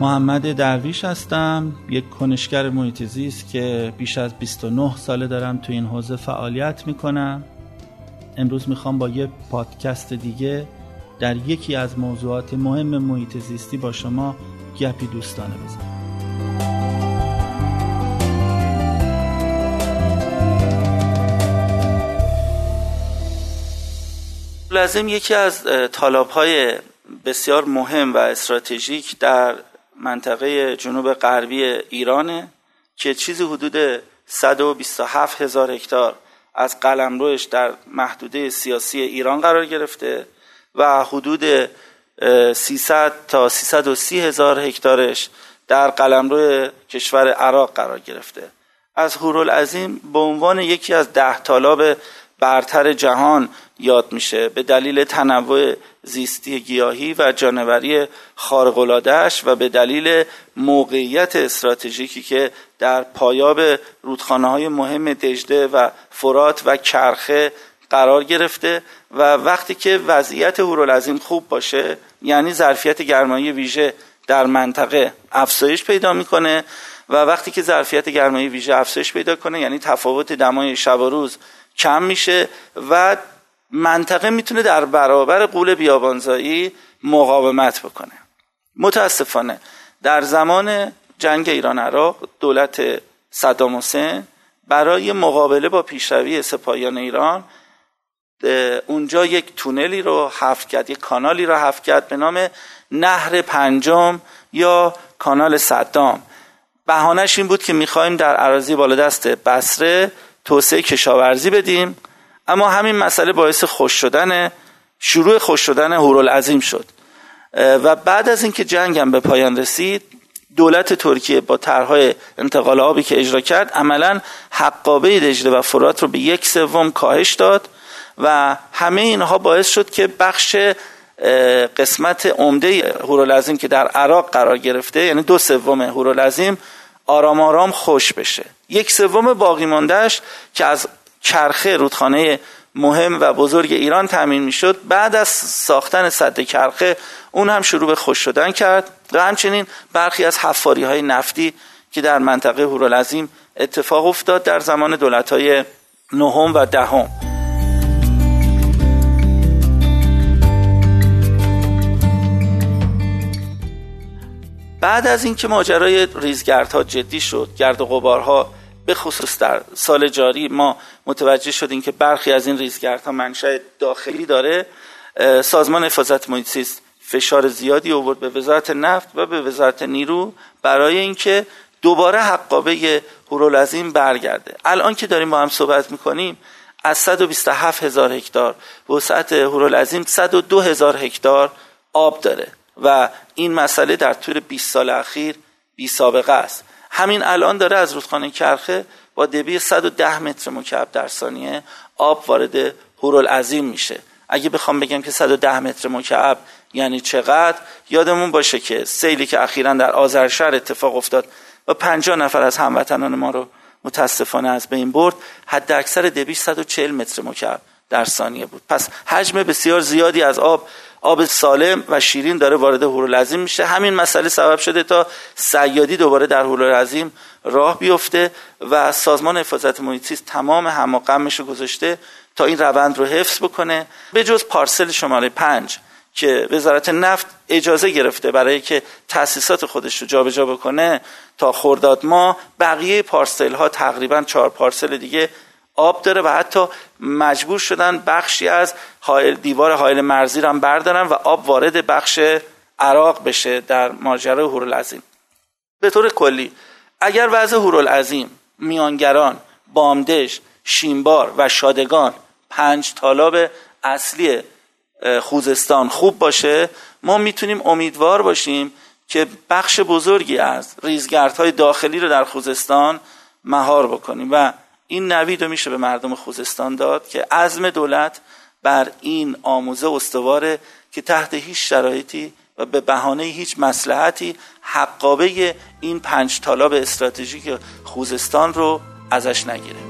محمد درویش هستم. یک کنشگر محیط زیست که بیش از 29 ساله دارم تو این حوزه فعالیت می‌کنم. امروز می‌خوام با یک پادکست دیگه در یکی از موضوعات مهم محیط زیستی با شما گپی دوستانه بزنم. لازم یکی از طالاب های بسیار مهم و استراتژیک در منطقه جنوب غربی ایرانه که چیزی حدود 127 هزار هکتار از قلمروش در محدوده سیاسی ایران قرار گرفته و حدود 300 تا 330 هزار هکتارش در قلمرو کشور عراق قرار گرفته. از هورالعظیم به عنوان یکی از ده طالاب برتر جهان یاد میشه. به دلیل تنوع زیستی گیاهی و جانوری خارق‌العاده‌اش و به دلیل موقعیت استراتژیکی که در پایاب رودخانه های مهم دجله و فرات و کرخه قرار گرفته و وقتی که وضعیت هورالعظیم خوب باشه یعنی ظرفیت گرمایی ویژه در منطقه افزایش پیدا می‌کنه و وقتی که ظرفیت گرمایی ویژه افزایش پیدا کنه یعنی تفاوت دمای شب و روز کم میشه و منطقه می‌تونه در برابر قول بیابانزایی مقاومت بکنه. متاسفانه در زمان جنگ ایران عراق دولت صدام حسین برای مقابله با پیشروی سپاهیان ایران اونجا یک تونلی رو حفر کرد یک کانالی رو حفر کرد به نام نهر پنجم یا کانال صدام. بهانش این بود که می‌خوایم در عراضی بالادست بسره توسعه کشاورزی بدیم. اما همین مسئله باعث خوش شدن شروع خوش شدن هورالعظیم شد. و بعد از اینکه جنگ هم به پایان رسید دولت ترکیه با طرحهای انتقال آبی که اجرا کرد عملا حقابه دجله و فرات رو به یک سوم کاهش داد و همه اینها باعث شد که بخش قسمت عمده هورالعظیم که در عراق قرار گرفته یعنی دو سوم هورالعظیم آرام آرام خوش بشه. یک سوم باقی ماندهش که از چرخه رودخانه مهم و بزرگ ایران تامین می‌شد بعد از ساختن صد کرخه اون هم شروع به خوش شدن کرد و همچنین برخی از حفاری های نفتی که در منطقه هورالعظیم اتفاق افتاد در زمان دولت های نهم و دهم. بعد از اینکه ماجرای ریزگردها جدی شد گرد و غبارها به خصوص در سال جاری ما متوجه شدیم که برخی از این ریزگردها منشأ داخلی داره. سازمان حفاظت محیط فشار زیادی آورد به وزارت نفت و به وزارت نیرو برای اینکه دوباره حقابه هورالعظیم برگرده. الان که داریم با هم صحبت می‌کنیم از 127 هزار هکتار وسعت هورالعظیم 102 هزار هکتار آب داره. و این مسئله در طول 20 سال اخیر بی سابقه است. همین الان داره از رودخانه کرخه با دبی 110 متر مکعب در ثانیه آب وارد هورالعظیم میشه. اگه بخوام بگم که 110 متر مکعب یعنی چقدر یادمون باشه که سیلی که اخیرا در آذرشهر اتفاق افتاد و 50 نفر از هموطنان ما رو متاسفانه از بین برد حد اکثر دبیش 140 متر مکعب در ثانیه بود. پس حجم بسیار زیادی از آب آب سالم و شیرین داره وارد هورالعظیم میشه. همین مسئله سبب شده تا سیادی دوباره در هورالعظیم راه بیفته و سازمان حفاظت محیط تمام هم رو گذاشته تا این روند رو حفظ بکنه. به جز پارسل شماره پنج که وزارت نفت اجازه گرفته برای که تاسیسات خودش رو جابجا بکنه تا خرداد ما بقیه پارسل ها تقریبا چهار پارسل دیگه آب داره و حتی مجبور شدن بخشی از دیوار حائل مرزی رو هم بردارن و آب وارد بخش عراق بشه در ماجرای هورالعظیم به طور کلی اگر وضع هورالعظیم میانگران بامدش شینبار و شادگان پنج طالاب اصلی خوزستان خوب باشه ما می‌تونیم امیدوار باشیم که بخش بزرگی از ریزگردهای داخلی رو در خوزستان مهار بکنیم و این نوید رو میشه به مردم خوزستان داد که عزم دولت بر این آموزه استواره که تحت هیچ شرایطی و به بهانه هیچ مسلحتی حقابه این پنج طالاب استراتژیک خوزستان رو ازش نگیره.